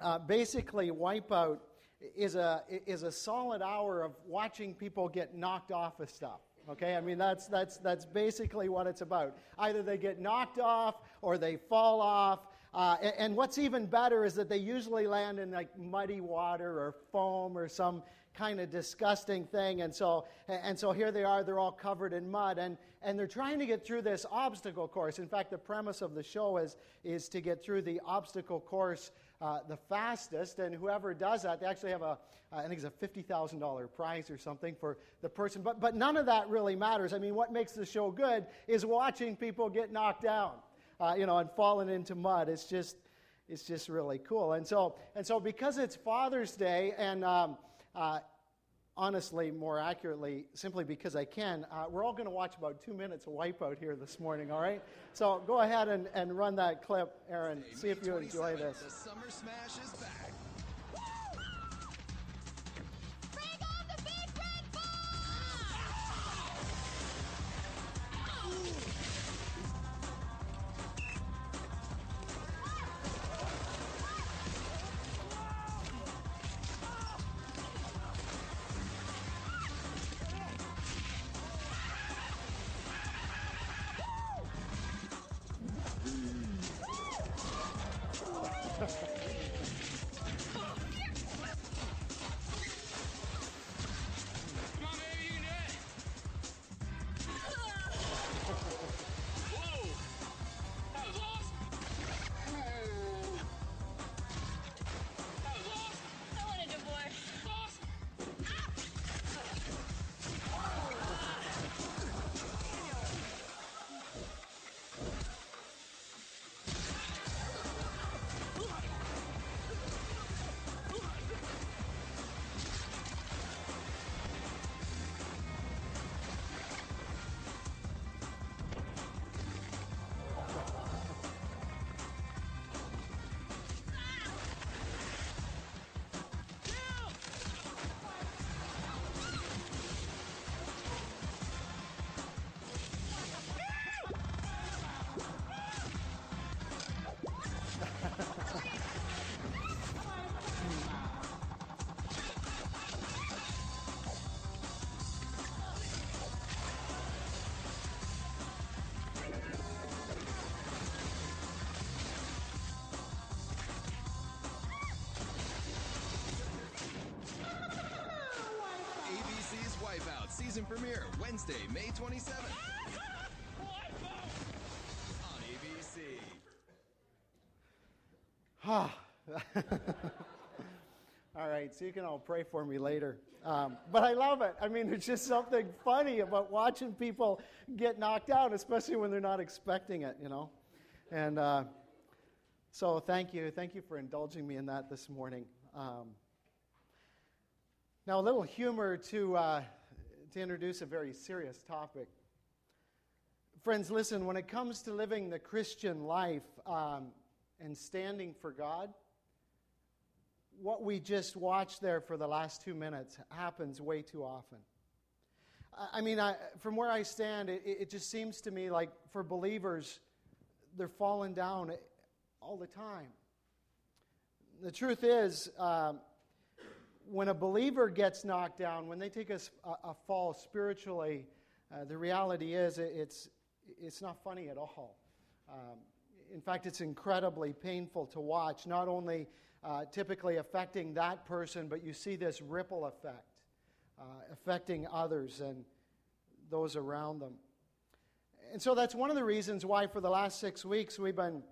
uh, basically, Wipeout is a, is a solid hour of watching people get knocked off of stuff. Okay, I mean that's that's that's basically what it's about. Either they get knocked off or they fall off. Uh, and, and, what's even better is that they usually land in like muddy water or foam or some kind of disgusting thing. And so and so here they are. They're all covered in mud, and and they're trying to get through this obstacle course. In fact, the premise of the show is is to get through the obstacle course uh, the fastest. And whoever does that, they actually have a, uh, I think it's a $50,000 prize or something for the person. But, but none of that really matters. I mean, what makes the show good is watching people get knocked down, uh, you know, and falling into mud. It's just, it's just really cool. And so, and so because it's Father's Day and, um, uh, honestly, more accurately, simply because I can, uh, we're all going to watch about two minutes of Wipeout here this morning, all right? So go ahead and, and run that clip, Aaron. See if you enjoy this. The Summer Smash is back. Season premiere Wednesday, May 27th on ABC. all right, so you can all pray for me later. Um, but I love it. I mean, there's just something funny about watching people get knocked out, especially when they're not expecting it, you know? And uh, so thank you. Thank you for indulging me in that this morning. Um, now, a little humor to uh, to introduce a very serious topic. Friends, listen, when it comes to living the Christian life um, and standing for God, what we just watched there for the last two minutes happens way too often. I mean, I, from where I stand, it, it, just seems to me like for believers, they're falling down all the time. The truth is, um, when a believer gets knocked down, when they take a, a fall spiritually, uh, the reality is it's, it's not funny at all. Um, in fact, it's incredibly painful to watch, not only uh, typically affecting that person, but you see this ripple effect uh, affecting others and those around them. And so that's one of the reasons why, for the last six weeks, we've been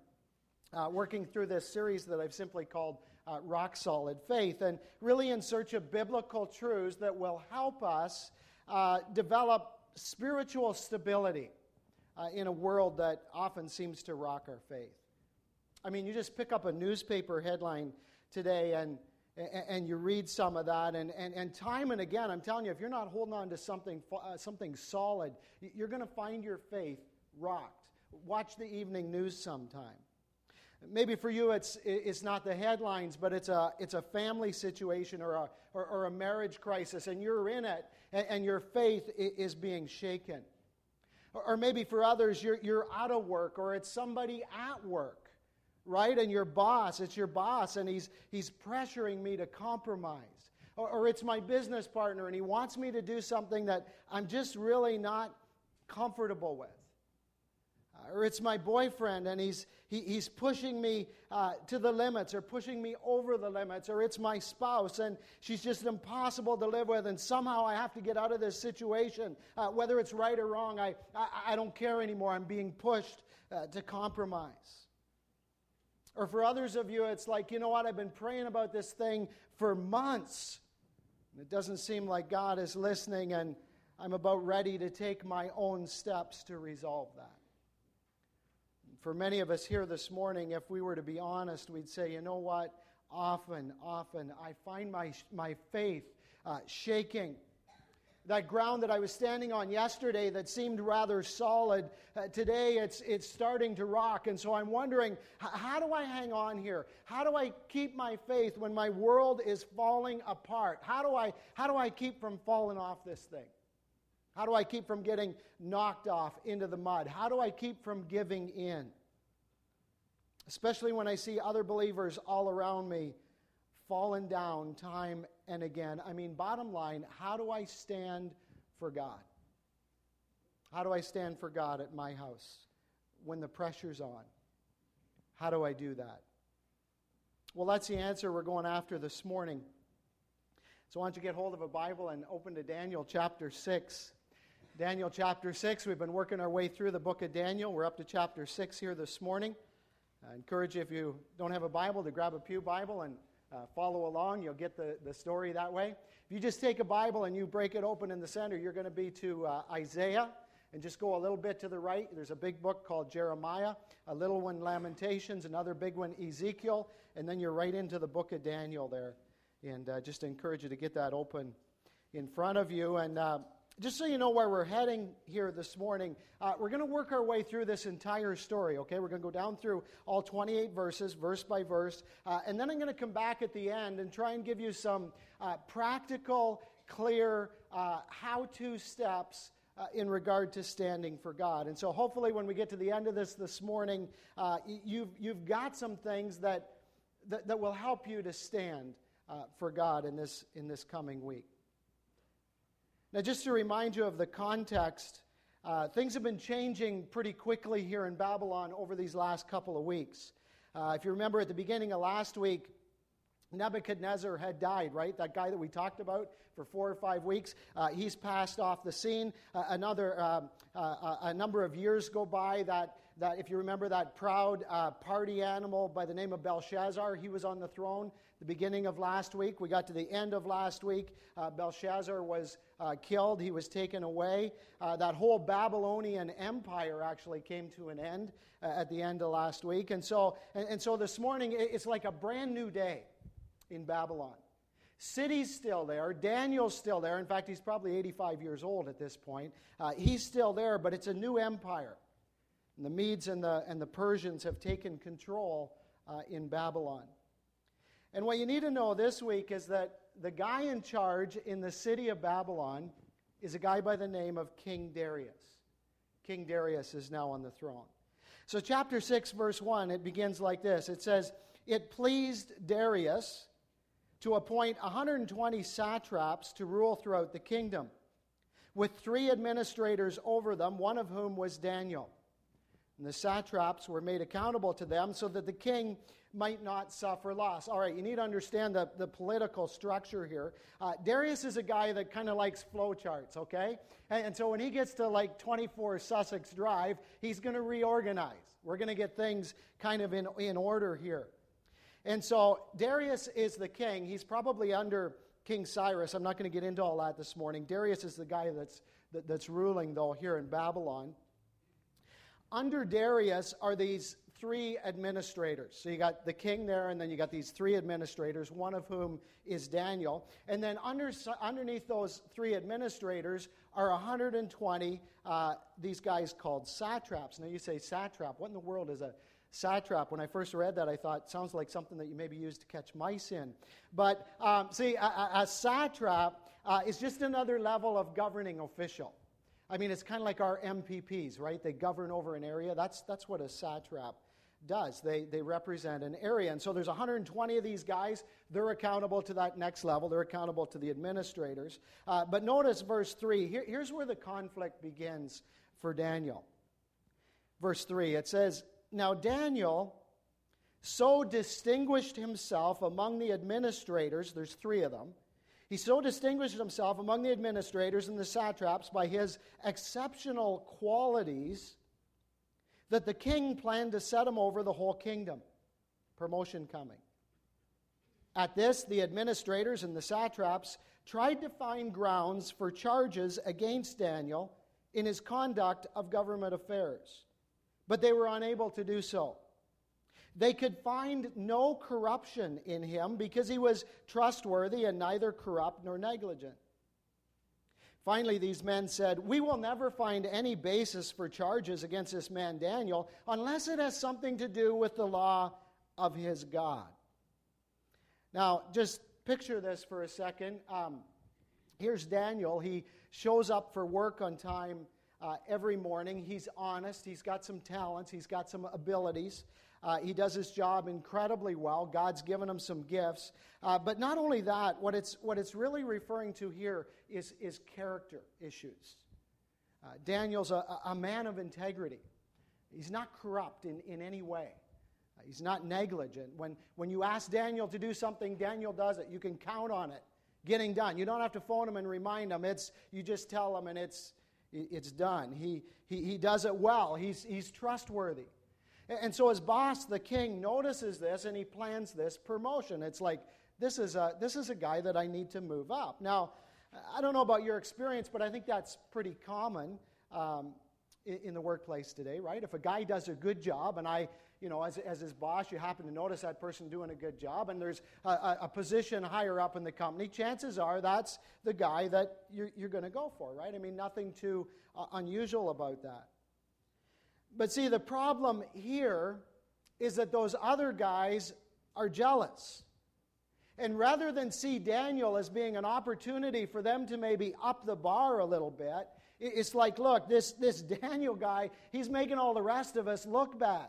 uh, working through this series that I've simply called uh, Rock Solid Faith, and really in search of biblical truths that will help us uh, develop spiritual stability uh, in a world that often seems to rock our faith. I mean, you just pick up a newspaper headline today and and you read some of that, and, and, and time and again, I'm telling you, if you're not holding on to something, uh, something solid, you're going to find your faith rocked. Watch the evening news sometime. Maybe for you, it's, it's not the headlines, but it's a, it's a family situation or a, or, or a marriage crisis, and you're in it, and, and your faith is being shaken. Or, or maybe for others, you're, you're out of work, or it's somebody at work right? And your boss, it's your boss, and he's, he's pressuring me to compromise. Or, or it's my business partner, and he wants me to do something that I'm just really not comfortable with. Or it's my boyfriend, and he's, he, he's pushing me uh, to the limits or pushing me over the limits. Or it's my spouse, and she's just impossible to live with, and somehow I have to get out of this situation. Uh, whether it's right or wrong, I, I, I, don't care anymore. I'm being pushed uh, to compromise. Or for others of you, it's like, you know what, I've been praying about this thing for months. And it doesn't seem like God is listening, and I'm about ready to take my own steps to resolve that. For many of us here this morning, if we were to be honest, we'd say, you know what? Often, often, I find my, my faith uh, shaking that ground that I was standing on yesterday that seemed rather solid, uh, today it's, it's starting to rock. And so I'm wondering, how do I hang on here? How do I keep my faith when my world is falling apart? How do I, how do I keep from falling off this thing? How do I keep from getting knocked off into the mud? How do I keep from giving in? Especially when I see other believers all around me fallen down time and again. I mean, bottom line, how do I stand for God? How do I stand for God at my house when the pressure's on? How do I do that? Well, that's the answer we're going after this morning. So, why don't you get hold of a Bible and open to Daniel chapter 6. Daniel chapter 6. We've been working our way through the book of Daniel. We're up to chapter 6 here this morning. I encourage you, if you don't have a Bible, to grab a Pew Bible and uh, follow along. You'll get the, the story that way. If you just take a Bible and you break it open in the center, you're going to be to uh, Isaiah. And just go a little bit to the right. There's a big book called Jeremiah, a little one, Lamentations, another big one, Ezekiel. And then you're right into the book of Daniel there. And uh, just encourage you to get that open in front of you. And uh, just so you know where we're heading here this morning, uh, we're going to work our way through this entire story, okay? We're going to go down through all 28 verses, verse by verse, uh, and then I'm going to come back at the end and try and give you some uh, practical, clear, uh, how to steps. Uh, in regard to standing for God. And so, hopefully, when we get to the end of this this morning, uh, you've, you've got some things that, that, that will help you to stand for God in this, in this coming week. Now, just to remind you of the context, uh, things have been changing pretty quickly here in Babylon over these last couple of weeks. Uh, if you remember at the beginning of last week, Nebuchadnezzar had died, right? That guy that we talked about for four or five weeks. Uh, he's passed off the scene. Uh, another um, uh, uh, a number of years go by that, that if you remember that proud party animal by the name of Belshazzar, he was on the throne the beginning of last week. We got to the end of last week. Uh, Belshazzar was uh, killed, he was taken away. Uh, that whole Babylonian empire actually came to an end uh, at the end of last week. And so, and, and so this morning, it's like a brand new day in Babylon. City's still there. Daniel's still there. In fact, he's probably 85 years old at this point. Uh, he's still there, but it's a new empire. And the Medes and the, and the Persians have taken control uh, in Babylon. And what you need to know this week is that the guy in charge in the city of Babylon is a guy by the name of King Darius. King Darius is now on the throne. So, chapter 6, verse 1, it begins like this It says, It pleased Darius to appoint 120 satraps to rule throughout the kingdom, with three administrators over them, one of whom was Daniel. And the satraps were made accountable to them so that the king might not suffer loss. All right, you need to understand the, the political structure here. Uh, Darius is a guy that kind of likes flowcharts, okay? And, and, so when he gets to like 24 Sussex Drive, he's going to reorganize. We're going to get things kind of in, in order here. And so Darius is the king. He's probably under King Cyrus. I'm not going to get into all that this morning. Darius is the guy that's, that, that's ruling, though, here in Babylon. Under Darius are these three administrators. So you got the king there, and then you got these three administrators, one of whom is Daniel. And then under, underneath those three administrators are 120 uh, these guys called satraps. Now you say satrap. What in the world is a satrap? When I first read that, I thought sounds like something that you maybe use to catch mice in. But um, see, a, a satrap uh, is just another level of governing official. I mean, it's kind of like our MPPs, right? They govern over an area. That's, that's what a satrap does. They, they represent an area. And so there's 120 of these guys. They're accountable to that next level, they're accountable to the administrators. Uh, but notice verse 3. Here, here's where the conflict begins for Daniel. Verse 3 it says, Now Daniel so distinguished himself among the administrators, there's three of them. He so distinguished himself among the administrators and the satraps by his exceptional qualities that the king planned to set him over the whole kingdom. Promotion coming. At this, the administrators and the satraps tried to find grounds for charges against Daniel in his conduct of government affairs, but they were unable to do so. They could find no corruption in him because he was trustworthy and neither corrupt nor negligent. Finally, these men said, We will never find any basis for charges against this man Daniel unless it has something to do with the law of his God. Now, just picture this for a second. Um, here's Daniel. He shows up for work on time uh, every morning. He's honest, he's got some talents, he's got some abilities. Uh, he does his job incredibly well. God's given him some gifts. Uh, but not only that, what it's, what it's really referring to here is, is character issues. Uh, Daniel's a, a, man of integrity. He's not corrupt in, in any way. Uh, he's not negligent. When, when you ask Daniel to do something, Daniel does it. You can count on it getting done. You don't have to phone him and remind him. It's, you just tell him and it's, it's done. He, he, he does it well. He's, he's trustworthy. And so his boss, the king, notices this and he plans this promotion. It's like, this is a, this is a guy that I need to move up. Now, I don't know about your experience, but I think that's pretty common um, in, the workplace today, right? If a guy does a good job and I, you know, as, as his boss, you happen to notice that person doing a good job and there's a, a, a position higher up in the company, chances are that's the guy that you're, you're going to go for, right? I mean, nothing too uh, unusual about that. But see, the problem here is that those other guys are jealous. And rather than see Daniel as being an opportunity for them to maybe up the bar a little bit, it's like, look, this, this Daniel guy, he's making all the rest of us look bad.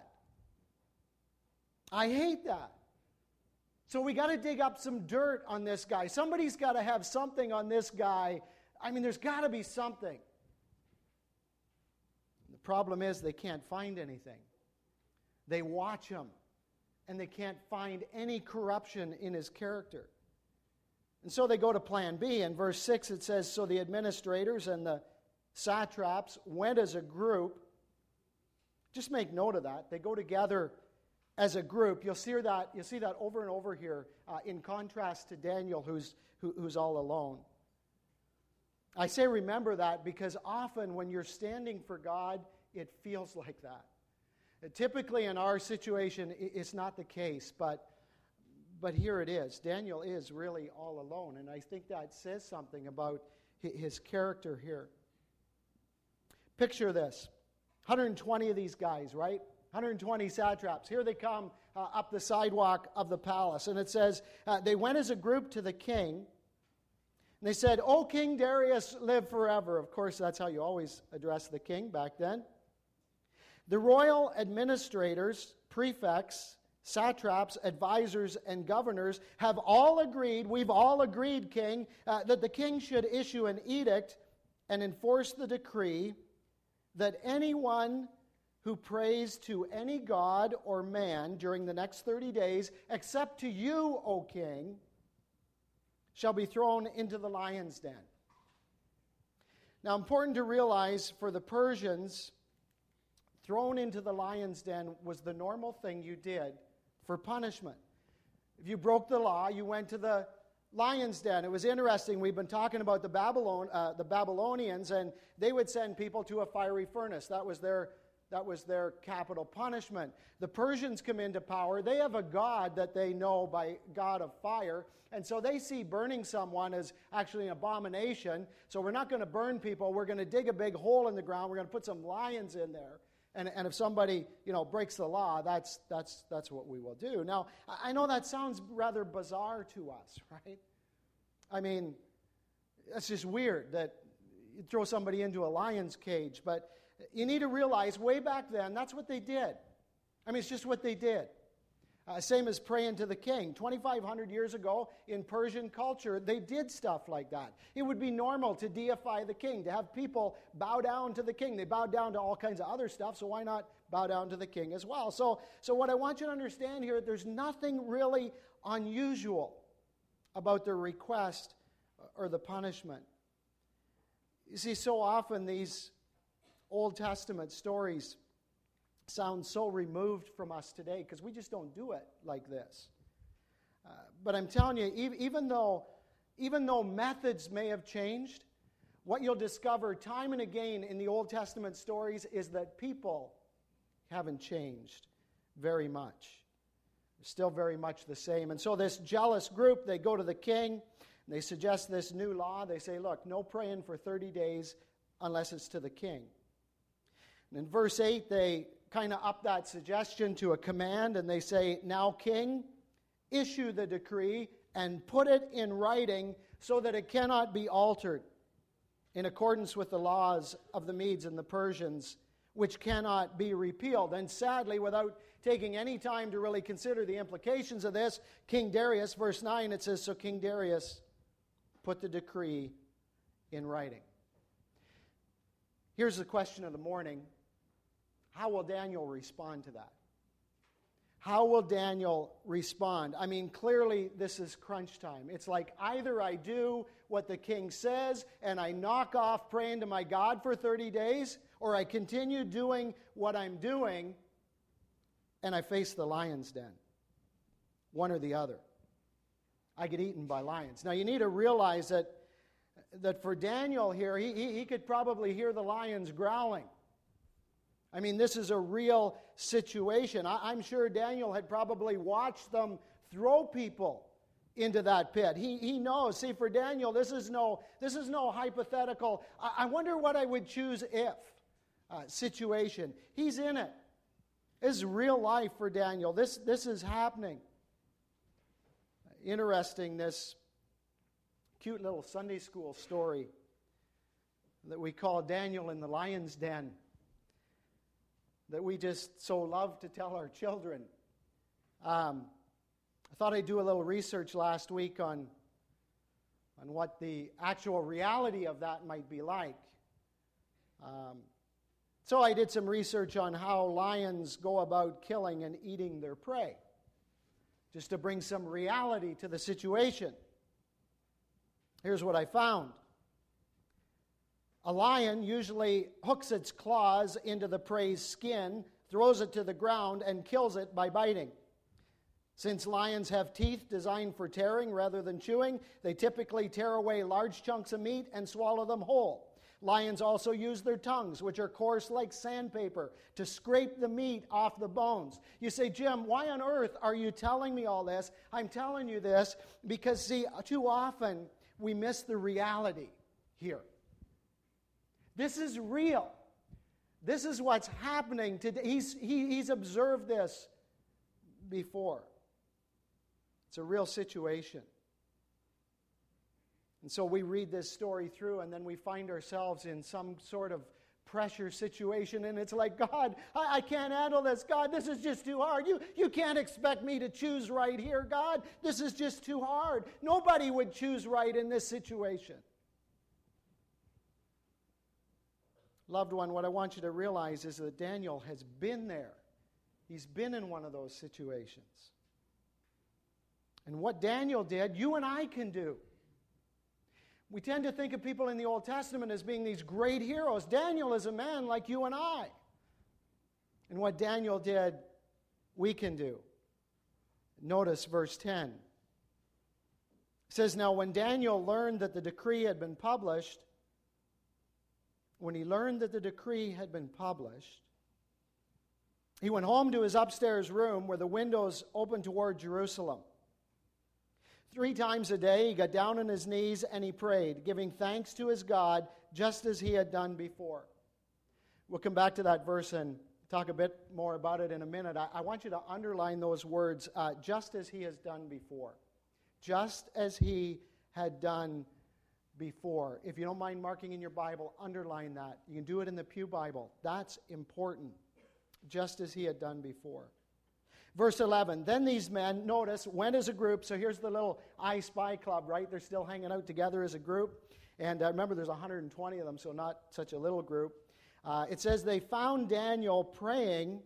I hate that. So we got to dig up some dirt on this guy. Somebody's got to have something on this guy. I mean, there's got to be something problem is they can't find anything. They watch him and they can't find any corruption in his character. And so they go to plan B. In verse 6, it says So the administrators and the satraps went as a group. Just make note of that. They go together as a group. You'll see that, you'll see that over and over here uh, in contrast to Daniel, who's, who, who's all alone. I say remember that because often when you're standing for God, it feels like that. Typically, in our situation, it's not the case, but, but here it is. Daniel is really all alone, and I think that says something about his character here. Picture this 120 of these guys, right? 120 satraps. Here they come uh, up the sidewalk of the palace. And it says, uh, They went as a group to the king and they said, O King Darius, live forever. Of course, that's how you always address the king back then. The royal administrators, prefects, satraps, advisors, and governors have all agreed, we've all agreed, King, uh, that the king should issue an edict and enforce the decree that anyone who prays to any god or man during the next 30 days, except to you, O king, shall be thrown into the lion's den. Now, important to realize for the Persians, thrown into the lion's den was the normal thing you did for punishment. If you broke the law, you went to the lion's den. It was interesting. We've been talking about the, Babylon, uh, the Babylonians, and they would send people to a fiery furnace. That was their that was their capital punishment. The Persians come into power. They have a god that they know by God of fire. And so they see burning someone as actually an abomination. So we're not going to burn people. We're going to dig a big hole in the ground. We're going to put some lions in there. And, and if somebody you know breaks the law, that's, that's, that's what we will do. Now, I know that sounds rather bizarre to us, right? I mean, that's just weird that you throw somebody into a lion's cage. But you need to realize way back then, that's what they did. I mean, it's just what they did. Uh, same as praying to the king. 2,500 years ago in Persian culture, they did stuff like that. It would be normal to deify the king, to have people bow down to the king. They bowed down to all kinds of other stuff, so why not bow down to the king as well? So, so what I want you to understand here, there's nothing really unusual about the request or the punishment. You see, so often these Old Testament stories sound so removed from us today because we just don't do it like this. Uh, but I'm telling you, even though, even though methods may have changed, what you'll discover time and again in the Old Testament stories is that people haven't changed very much. They're still very much the same. And so, this jealous group, they go to the king they suggest this new law. They say, Look, no praying for 30 days unless it's to the king. And in verse 8, they kind of up that suggestion to a command and they say, Now, king, issue the decree and put it in writing so that it cannot be altered in accordance with the laws of the Medes and the Persians, which cannot be repealed. And sadly, without taking any time to really consider the implications of this, King Darius, verse 9, it says, So King Darius put the decree in writing. Here's the question of the morning how will Daniel respond to that? How will Daniel respond? I mean, clearly, this is crunch time. It's like either I do what the king says and I knock off praying to my God for 30 days, or I continue doing what I'm doing and I face the lion's den. One or the other. I get eaten by lions. Now, you need to realize that, that for Daniel here, he, he, he could probably hear the lions growling. I mean, this is a real situation. I, am sure Daniel had probably watched them throw people into that pit. He, he knows. See, for Daniel, this is no, this is no hypothetical, I, I wonder what I would choose if uh, situation. He's in it. This is real life for Daniel. This, this is happening. Interesting, this cute little Sunday school story that we call Daniel in the lion's den that we just so love to tell our children. Um, I thought I'd do a little research last week on, on what the actual reality of that might be like. Um, so I did some research on how lions go about killing and eating their prey, just to bring some reality to the situation. Here's what I found a lion usually hooks its claws into the prey's skin, throws it to the ground, and kills it by biting. Since lions have teeth designed for tearing rather than chewing, they typically tear away large chunks of meat and swallow them whole. Lions also use their tongues, which are coarse like sandpaper, to scrape the meat off the bones. You say, Jim, why on earth are you telling me all this? I'm telling you this because, see, too often we miss the reality here. This is real. This is what's happening today. He's, he, he's observed this before. It's a real situation. And so we read this story through, and then we find ourselves in some sort of pressure situation, and it's like, God, I, I, can't handle this. God, this is just too hard. You, you can't expect me to choose right here, God. This is just too hard. Nobody would choose right in this situation. Loved one, what I want you to realize is that Daniel has been there. He's been in one of those situations. And what Daniel did, you and I can do. We tend to think of people in the Old Testament as being these great heroes. Daniel is a man like you and I. And what Daniel did, we can do. Notice verse 10. It says, Now when Daniel learned that the decree had been published, when he learned that the decree had been published, he went home to his upstairs room where the windows opened toward Jerusalem. Three times a day, he got down on his knees and he prayed, giving thanks to his God, just as he had done before. We'll come back to that verse and talk a bit more about it in a minute. I, I want you to underline those words, uh, just as he has done before. Just as he had done before. If you don't mind marking in your Bible, underline that. You can do it in the Pew Bible. That's important, just as he had done before. Verse 11 Then these men, notice, went as a group. So here's the little I Spy Club, right? They're still hanging out together as a group. And uh, remember, there's 120 of them, so not such a little group. Uh, it says they found Daniel praying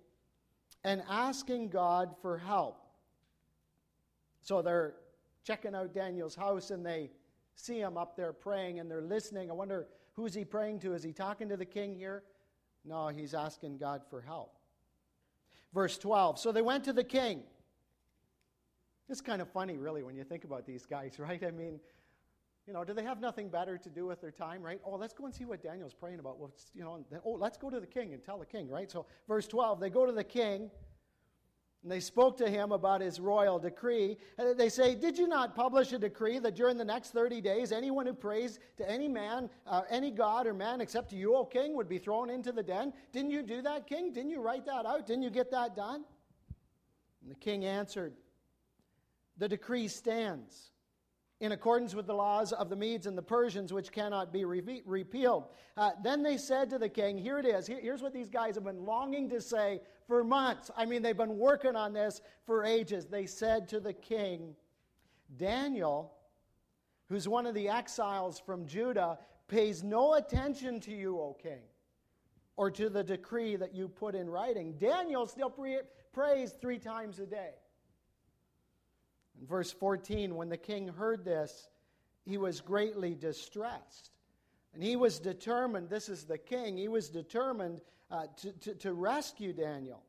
and asking God for help. So they're checking out Daniel's house and they see him up there praying and they're listening. I wonder who's he praying to? Is he talking to the king here? No, he's asking God for help. Verse 12. So they went to the king. It's kind of funny, really, when you think about these guys, right? I mean, you know, do they have nothing better to do with their time, right? Oh, let's go and see what Daniel's praying about. Well, you know, then, oh, let's go to the king and tell the king, right? So, verse 12, they go to the king and they spoke to him about his royal decree. And they say, Did you not publish a decree that during the next 30 days, anyone who prays to any man, uh, any god or man except to you, O king, would be thrown into the den? Didn't you do that, king? Didn't you write that out? Didn't you get that done? And the king answered, The decree stands in accordance with the laws of the Medes and the Persians, which cannot be re- repealed. Uh, then they said to the king, Here it is. Here, here's what these guys have been longing to say for months. I mean, they've been working on this for ages. They said to the king, Daniel, who's one of the exiles from Judah, pays no attention to you, O king, or to the decree that you put in writing. Daniel still pre- prays three times a day. In verse 14, when the king heard this, he was greatly distressed. And he was determined, this is the king, he was determined uh, to, to, to rescue Daniel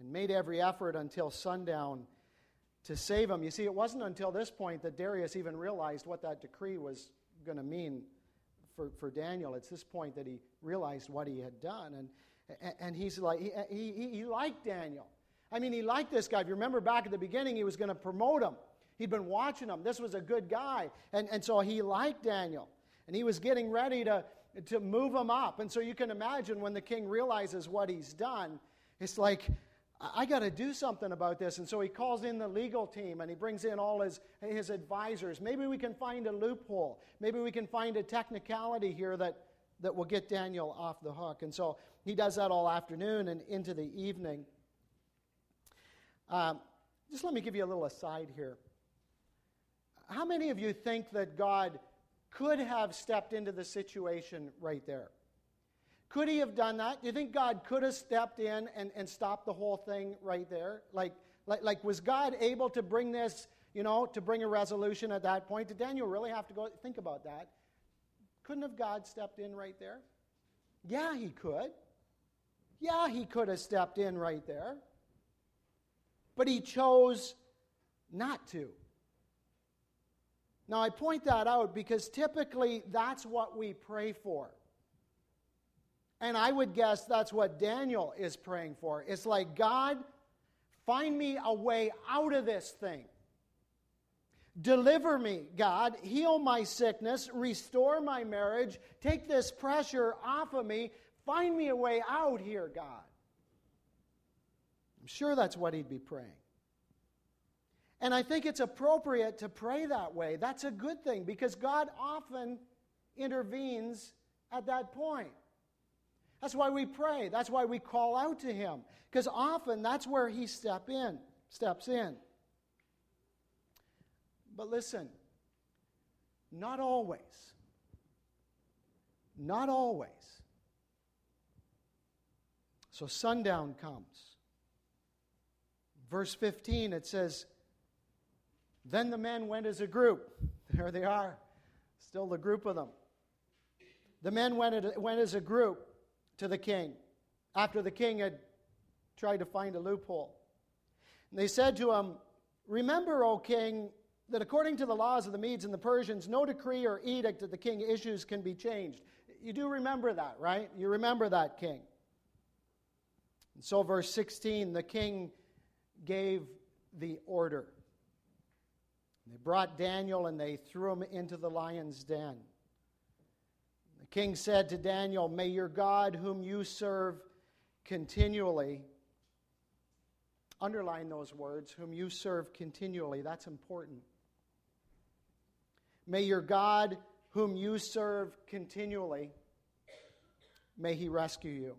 and made every effort until sundown to save him. You see, it wasn't until this point that Darius even realized what that decree was going to mean for, for Daniel. It's this point that he realized what he had done. And, and he's like, he, he, he liked Daniel. I mean, he liked this guy. If you remember back at the beginning, he was going to promote him. He'd been watching him. This was a good guy. And, and so he liked Daniel. And he was getting ready to, to move him up. And so you can imagine when the king realizes what he's done, it's like, I got to do something about this. And so he calls in the legal team and he brings in all his, his advisors. Maybe we can find a loophole. Maybe we can find a technicality here that, that will get Daniel off the hook. And so he does that all afternoon and into the evening. Um, just let me give you a little aside here. How many of you think that God could have stepped into the situation right there? Could he have done that? Do you think God could have stepped in and, and stopped the whole thing right there? Like, like, like, was God able to bring this, you know, to bring a resolution at that point? Did Daniel really have to go think about that? Couldn't have God stepped in right there? Yeah, he could. Yeah, he could have stepped in right there but he chose not to. Now, I point that out because typically that's what we pray for. And I would guess that's what Daniel is praying for. It's like, God, find me a way out of this thing. Deliver me, God. Heal my sickness. Restore my marriage. Take this pressure off of me. Find me a way out here, God. I'm sure that's what he'd be praying. And I think it's appropriate to pray that way. That's a good thing because God often intervenes at that point. That's why we pray. That's why we call out to him because often that's where he step in, steps in. But listen, not always. Not always. So sundown comes. Verse 15, it says, Then the men went as a group. There they are, still the group of them. The men went, went as a group to the king after the king had tried to find a loophole. And they said to him, Remember, O king, that according to the laws of the Medes and the Persians, no decree or edict that the king issues can be changed. You do remember that, right? You remember that, king. And so, verse 16, the king gave the order. They brought Daniel and they threw him into the lion's den. The king said to Daniel, May your God, whom you serve continually, underline those words, whom you serve continually. That's important. May your God, whom you serve continually, may he rescue you.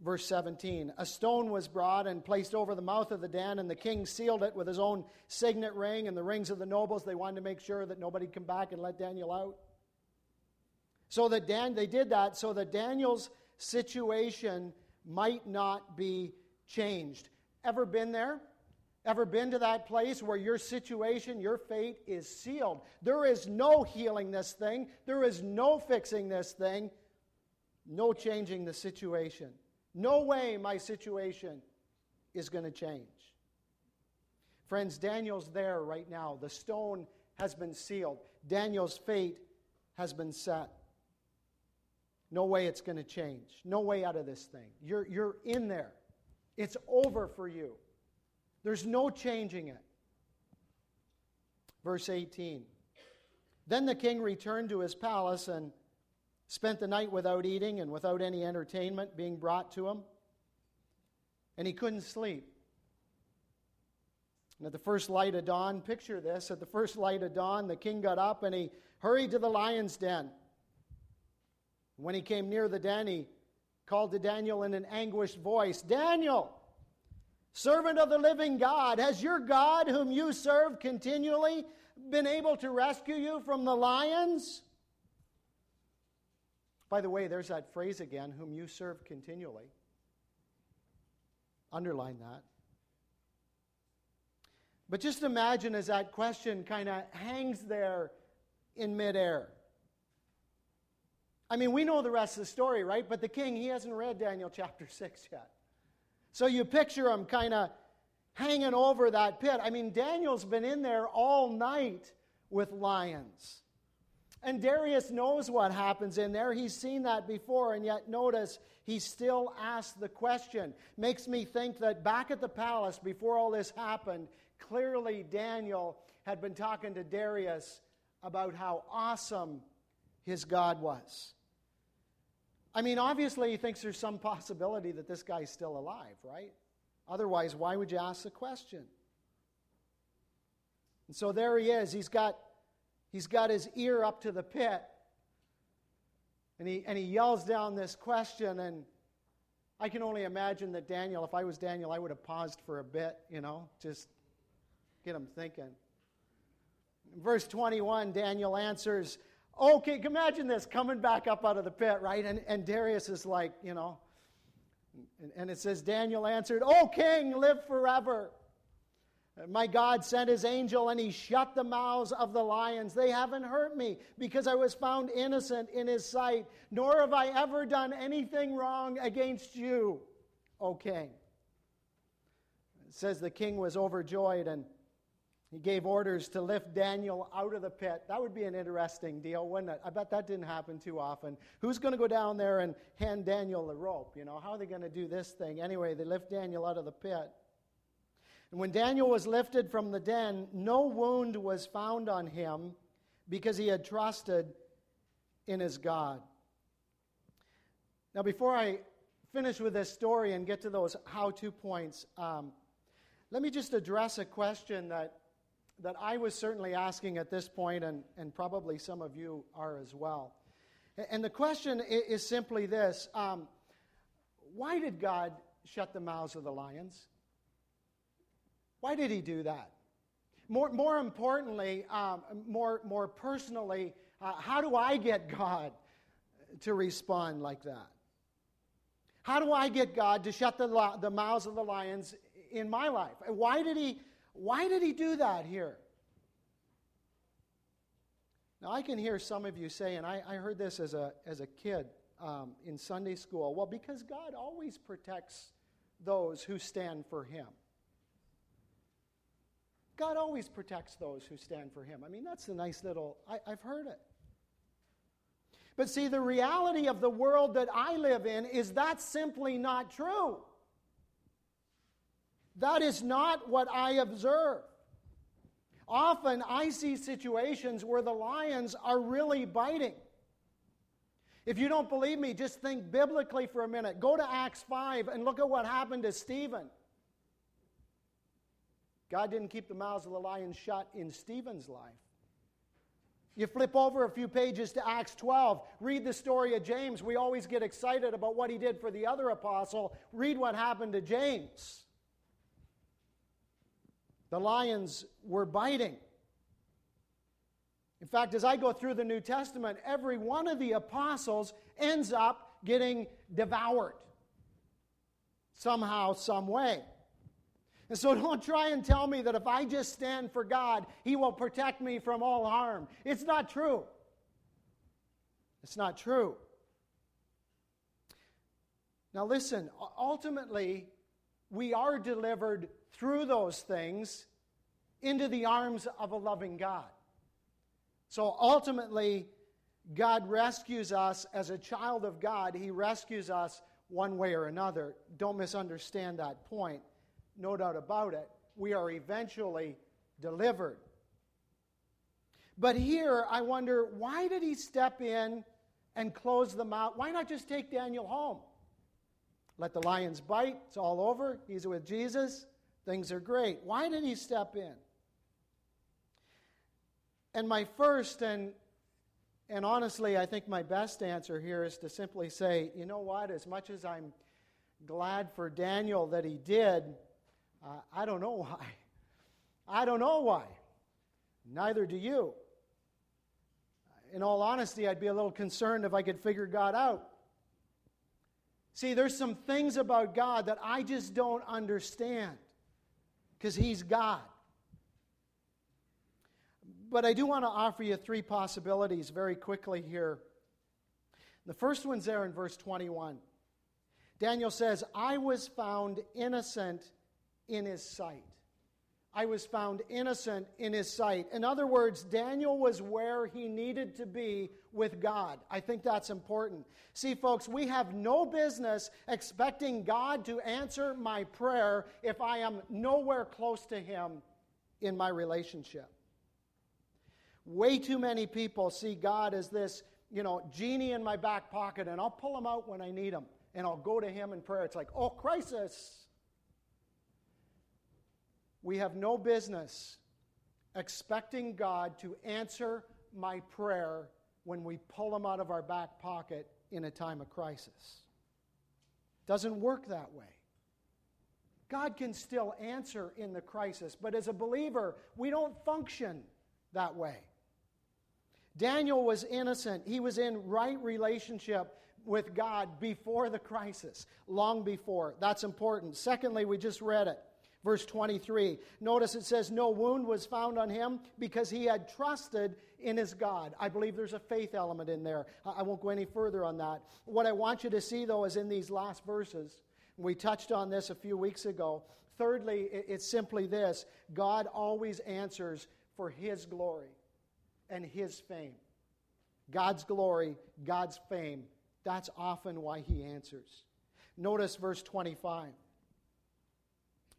Verse 17 A stone was brought and placed over the mouth of the den, and the king sealed it with his own signet ring and the rings of the nobles. They wanted to make sure that nobody'd come back and let Daniel out. So that Dan, they did that so that Daniel's situation might not be changed. Ever been there? Ever been to that place where your situation, your fate is sealed? There is no healing this thing, there is no fixing this thing, no changing the situation. No way my situation is going to change. Friends, Daniel's there right now. The stone has been sealed, Daniel's fate has been set. No way it's going to change. No way out of this thing. You're, you're in there. It's over for you. There's no changing it. Verse 18. Then the king returned to his palace and spent the night without eating and without any entertainment being brought to him. And he couldn't sleep. And at the first light of dawn, picture this at the first light of dawn, the king got up and he hurried to the lion's den. When he came near the den, he called to Daniel in an anguished voice Daniel, servant of the living God, has your God, whom you serve continually, been able to rescue you from the lions? By the way, there's that phrase again, whom you serve continually. Underline that. But just imagine as that question kind of hangs there in midair. I mean, we know the rest of the story, right? But the king, he hasn't read Daniel chapter 6 yet. So you picture him kind of hanging over that pit. I mean, Daniel's been in there all night with lions. And Darius knows what happens in there. He's seen that before, and yet notice he still asks the question. Makes me think that back at the palace, before all this happened, clearly Daniel had been talking to Darius about how awesome his God was. I mean, obviously, he thinks there's some possibility that this guy's still alive, right? Otherwise, why would you ask the question? And so there he is. He's got, he's got his ear up to the pit. And he, and he yells down this question. And I can only imagine that Daniel, if I was Daniel, I would have paused for a bit, you know, just get him thinking. In verse 21, Daniel answers, Okay, imagine this coming back up out of the pit, right? And, and Darius is like, you know, and, and it says, Daniel answered, O king, live forever. My God sent his angel and he shut the mouths of the lions. They haven't hurt me because I was found innocent in his sight, nor have I ever done anything wrong against you, O king. It says the king was overjoyed and he gave orders to lift Daniel out of the pit. That would be an interesting deal, wouldn't it? I bet that didn't happen too often. Who's going to go down there and hand Daniel the rope? You know, how are they going to do this thing? Anyway, they lift Daniel out of the pit. And when Daniel was lifted from the den, no wound was found on him because he had trusted in his God. Now, before I finish with this story and get to those how to points, um, let me just address a question that that I was certainly asking at this point, and, and probably some of you are as well. And the question is simply this um, Why did God shut the mouths of the lions? Why did He do that? More, more importantly, um, more, more personally, uh, how do I get God to respond like that? How do I get God to shut the, the mouths of the lions in my life? Why did He why did he do that here? Now, I can hear some of you saying, I, I heard this as a, as a kid um, in Sunday school. Well, because God always protects those who stand for him. God always protects those who stand for him. I mean, that's a nice little, I, I've heard it. But see, the reality of the world that I live in is that simply not true. That is not what I observe. Often I see situations where the lions are really biting. If you don't believe me, just think biblically for a minute. Go to Acts 5 and look at what happened to Stephen. God didn't keep the mouths of the lions shut in Stephen's life. You flip over a few pages to Acts 12, read the story of James. We always get excited about what he did for the other apostle. Read what happened to James. The lions were biting. In fact, as I go through the New Testament, every one of the apostles ends up getting devoured somehow, some way. And so don't try and tell me that if I just stand for God, He will protect me from all harm. It's not true. It's not true. Now, listen, ultimately, we are delivered through those things into the arms of a loving God. So ultimately, God rescues us as a child of God. He rescues us one way or another. Don't misunderstand that point no doubt about it. We are eventually delivered. But here, I wonder why did he step in and close the mouth? Why not just take Daniel home? Let the lions bite. It's all over. He's with Jesus. Things are great. Why did he step in? And my first and and honestly, I think my best answer here is to simply say, you know what? As much as I'm glad for Daniel that he did, uh, I don't know why. I don't know why. Neither do you. In all honesty, I'd be a little concerned if I could figure God out. See, there's some things about God that I just don't understand because He's God. But I do want to offer you three possibilities very quickly here. The first one's there in verse 21. Daniel says, I was found innocent in his sight. I was found innocent in his sight. In other words, Daniel was where he needed to be with God. I think that's important. See, folks, we have no business expecting God to answer my prayer if I am nowhere close to him in my relationship. Way too many people see God as this, you know, genie in my back pocket, and I'll pull him out when I need him, and I'll go to him in prayer. It's like, oh, crisis we have no business expecting God to answer my prayer when we pull him out of our back pocket in a time of crisis. Doesn't work that way. God can still answer in the crisis, but as a believer, we don't function that way. Daniel was innocent. He was in right relationship with God before the crisis, long before. That's important. Secondly, we just read it. Verse 23. Notice it says, No wound was found on him because he had trusted in his God. I believe there's a faith element in there. I won't go any further on that. What I want you to see, though, is in these last verses. We touched on this a few weeks ago. Thirdly, it's simply this God always answers for his glory and his fame. God's glory, God's fame. That's often why he answers. Notice verse 25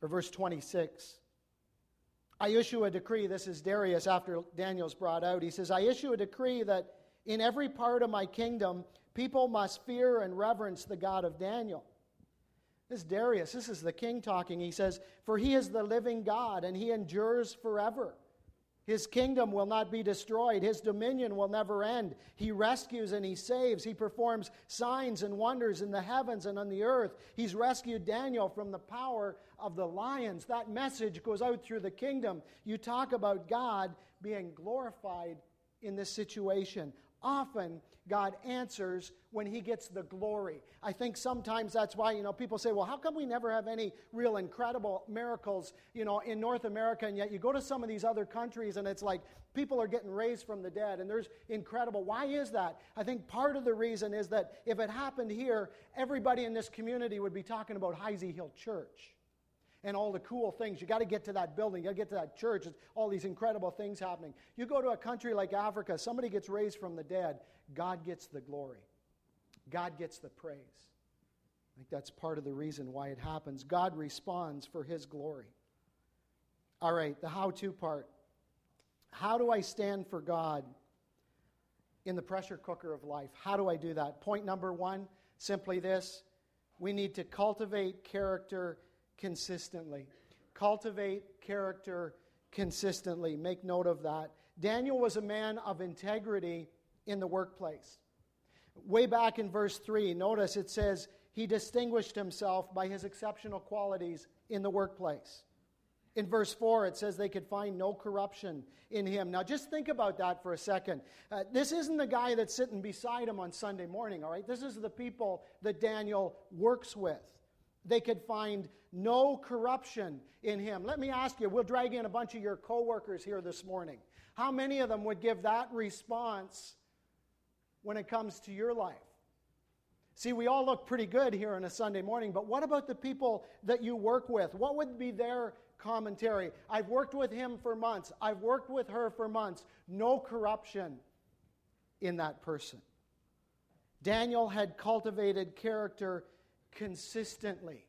or verse 26. I issue a decree, this is Darius after Daniel's brought out. He says, I issue a decree that in every part of my kingdom, people must fear and reverence the God of Daniel. This is Darius, this is the king talking. He says, For he is the living God, and he endures forever. His kingdom will not be destroyed. His dominion will never end. He rescues and he saves. He performs signs and wonders in the heavens and on the earth. He's rescued Daniel from the power of the lions. That message goes out through the kingdom. You talk about God being glorified in this situation. Often, God answers when He gets the glory. I think sometimes that's why, you know, people say, well, how come we never have any real incredible miracles, you know, in North America? And yet you go to some of these other countries and it's like people are getting raised from the dead and there's incredible. Why is that? I think part of the reason is that if it happened here, everybody in this community would be talking about Heisey Hill Church and all the cool things. You got to get to that building, you got to get to that church. All these incredible things happening. You go to a country like Africa, somebody gets raised from the dead, God gets the glory, God gets the praise. I think that's part of the reason why it happens. God responds for his glory. All right, the how to part. How do I stand for God in the pressure cooker of life? How do I do that? Point number one simply this we need to cultivate character consistently. Cultivate character consistently. Make note of that. Daniel was a man of integrity in the workplace. Way back in verse 3, notice it says he distinguished himself by his exceptional qualities in the workplace. In verse 4, it says they could find no corruption in him. Now, just think about that for a second. Uh, this isn't the guy that's sitting beside him on Sunday morning, all right? This is the people that Daniel works with. They could find no corruption in him. Let me ask you, we'll drag in a bunch of your coworkers here this morning. How many of them would give that response when it comes to your life? See, we all look pretty good here on a Sunday morning, but what about the people that you work with? What would be their commentary. I've worked with him for months. I've worked with her for months. No corruption in that person. Daniel had cultivated character consistently,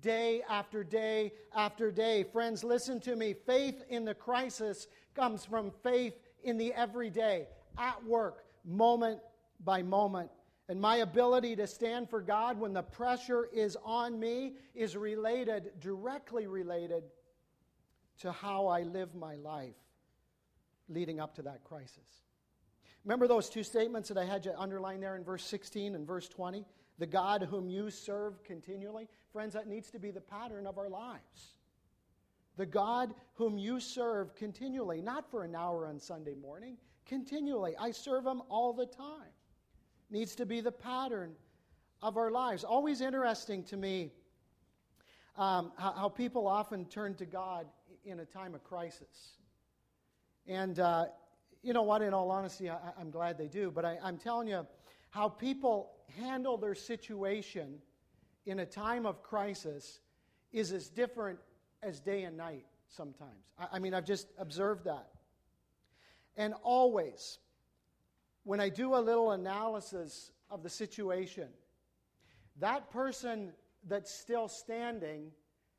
day after day after day. Friends, listen to me. Faith in the crisis comes from faith in the everyday, at work, moment by moment. And my ability to stand for God when the pressure is on me is related, directly related to how I live my life leading up to that crisis. Remember those two statements that I had you underline there in verse 16 and verse 20? The God whom you serve continually. Friends, that needs to be the pattern of our lives. The God whom you serve continually, not for an hour on Sunday morning, continually. I serve him all the time. Needs to be the pattern of our lives. Always interesting to me um, how, how, people often turn to God in a time of crisis. And uh, you know what, in all honesty, I, am glad they do, but I, I'm telling you how people handle their situation in a time of crisis is as different as day and night sometimes. I, I mean, I've just observed that. And always, when I do a little analysis of the situation, that person that's still standing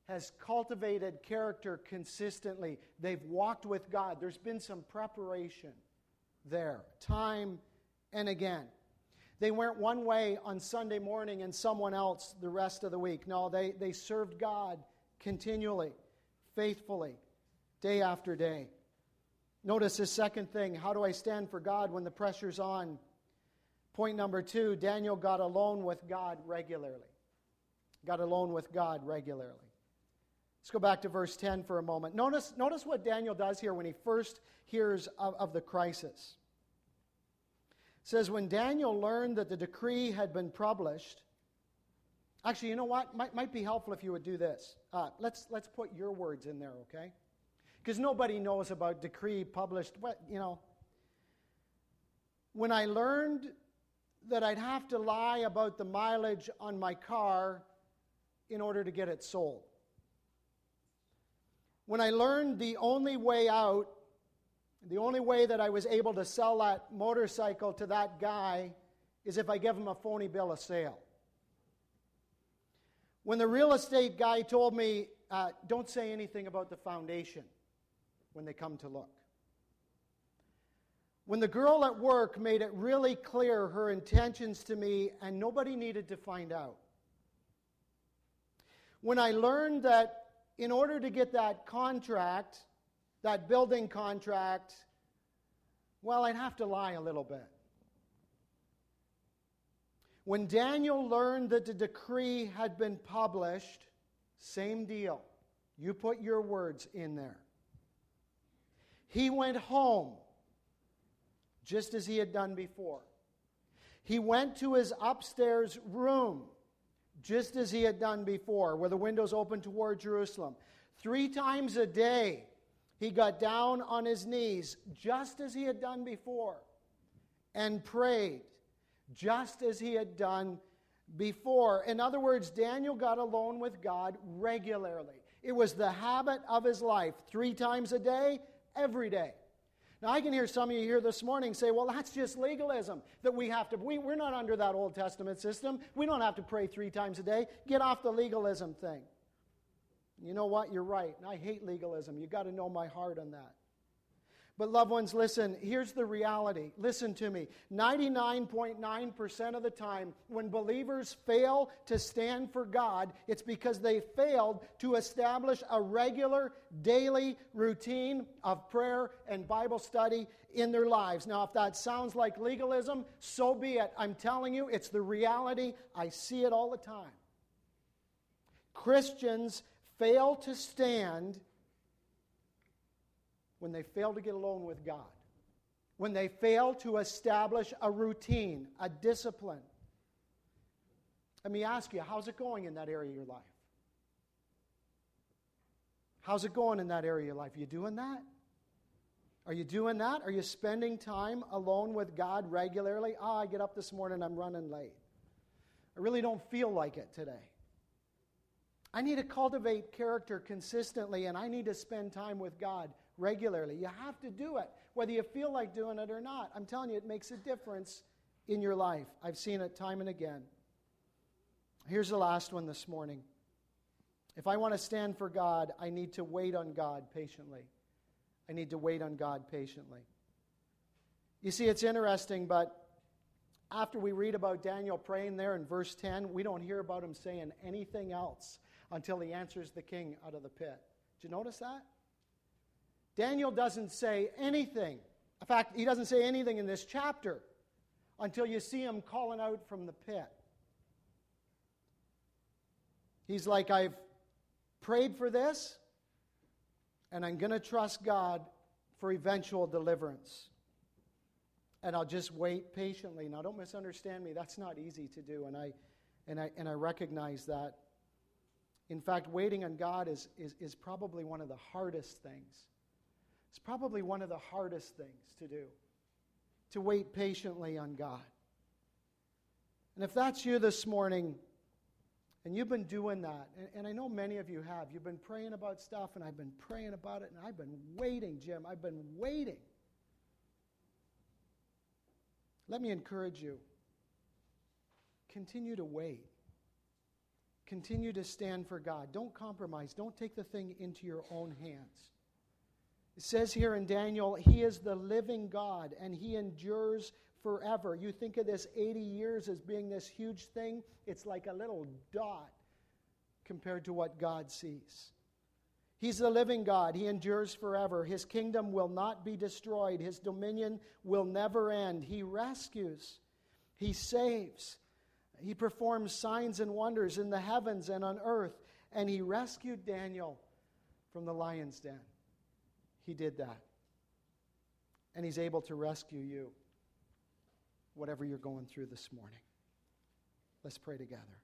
has cultivated character consistently. They've walked with God. There's been some preparation there, time and again. They went one way on Sunday morning and someone else the rest of the week. No, they, they served God continually, faithfully, day after day. Notice the second thing how do I stand for God when the pressure's on? Point number two Daniel got alone with God regularly. Got alone with God regularly. Let's go back to verse 10 for a moment. Notice, notice what Daniel does here when he first hears of, of the crisis. Says, When Daniel learned that the decree had been published, actually, you know what? Might, might be helpful if you would do this. Uh, let's, let's put your words in there, okay? Because nobody knows about decree published. What, you know. When I learned that I'd have to lie about the mileage on my car in order to get it sold when I learned the only way out, the only way that I was able to sell that motorcycle to that guy is if I give him a phony bill of sale. When the real estate guy told me, uh, don't say anything about the foundation when they come to look. When the girl at work made it really clear her intentions to me and nobody needed to find out. When I learned that in order to get that contract, that building contract, well, I'd have to lie a little bit. When Daniel learned that the decree had been published, same deal. You put your words in there. He went home just as he had done before. He went to his upstairs room just as he had done before, where the windows open toward Jerusalem. Three times a day, he got down on his knees, just as he had done before, and prayed, just as he had done before. In other words, Daniel got alone with God regularly. It was the habit of his life, three times a day, every day. Now, I can hear some of you here this morning say, well, that's just legalism that we have to. We, we're not under that Old Testament system. We don't have to pray three times a day. Get off the legalism thing. You know what? You're right. I hate legalism. You've got to know my heart on that. But, loved ones, listen, here's the reality. Listen to me. 99.9% of the time, when believers fail to stand for God, it's because they failed to establish a regular daily routine of prayer and Bible study in their lives. Now, if that sounds like legalism, so be it. I'm telling you, it's the reality. I see it all the time. Christians fail to stand when they fail to get alone with God, when they fail to establish a routine, a discipline. Let me ask you, how's it going in that area of your life? How's it going in that area of your life? Are you doing that? Are you doing that? Are you spending time alone with God regularly? Ah, oh, I get up this morning, I'm running late. I really don't feel like it today. I need to cultivate character consistently, and I need to spend time with God regularly. You have to do it, whether you feel like doing it or not. I'm telling you, it makes a difference in your life. I've seen it time and again. Here's the last one this morning. If I want to stand for God, I need to wait on God patiently. I need to wait on God patiently. You see, it's interesting, but after we read about Daniel praying there in verse 10, we don't hear about him saying anything else until he answers the king out of the pit. Did you notice that? Daniel doesn't say anything. In fact, he doesn't say anything in this chapter until you see him calling out from the pit. He's like, I've prayed for this, and I'm going to trust God for eventual deliverance. And I'll just wait patiently. Now, don't misunderstand me. That's not easy to do, and I, and I, and I recognize that. In fact, waiting on God is, is, is probably one of the hardest things. It's probably one of the hardest things to do, to wait patiently on God. And if that's you this morning, and you've been doing that, and, and, I know many of you have, you've been praying about stuff, and I've been praying about it, and I've been waiting, Jim, I've been waiting. Let me encourage you continue to wait. Continue to stand for God. Don't compromise. Don't take the thing into your own hands. It says here in Daniel, He is the living God and He endures forever. You think of this 80 years as being this huge thing, it's like a little dot compared to what God sees. He's the living God. He endures forever. His kingdom will not be destroyed. His dominion will never end. He rescues, He saves, he performs signs and wonders in the heavens and on earth, and he rescued Daniel from the lion's den. He did that. And he's able to rescue you, whatever you're going through this morning. Let's pray together.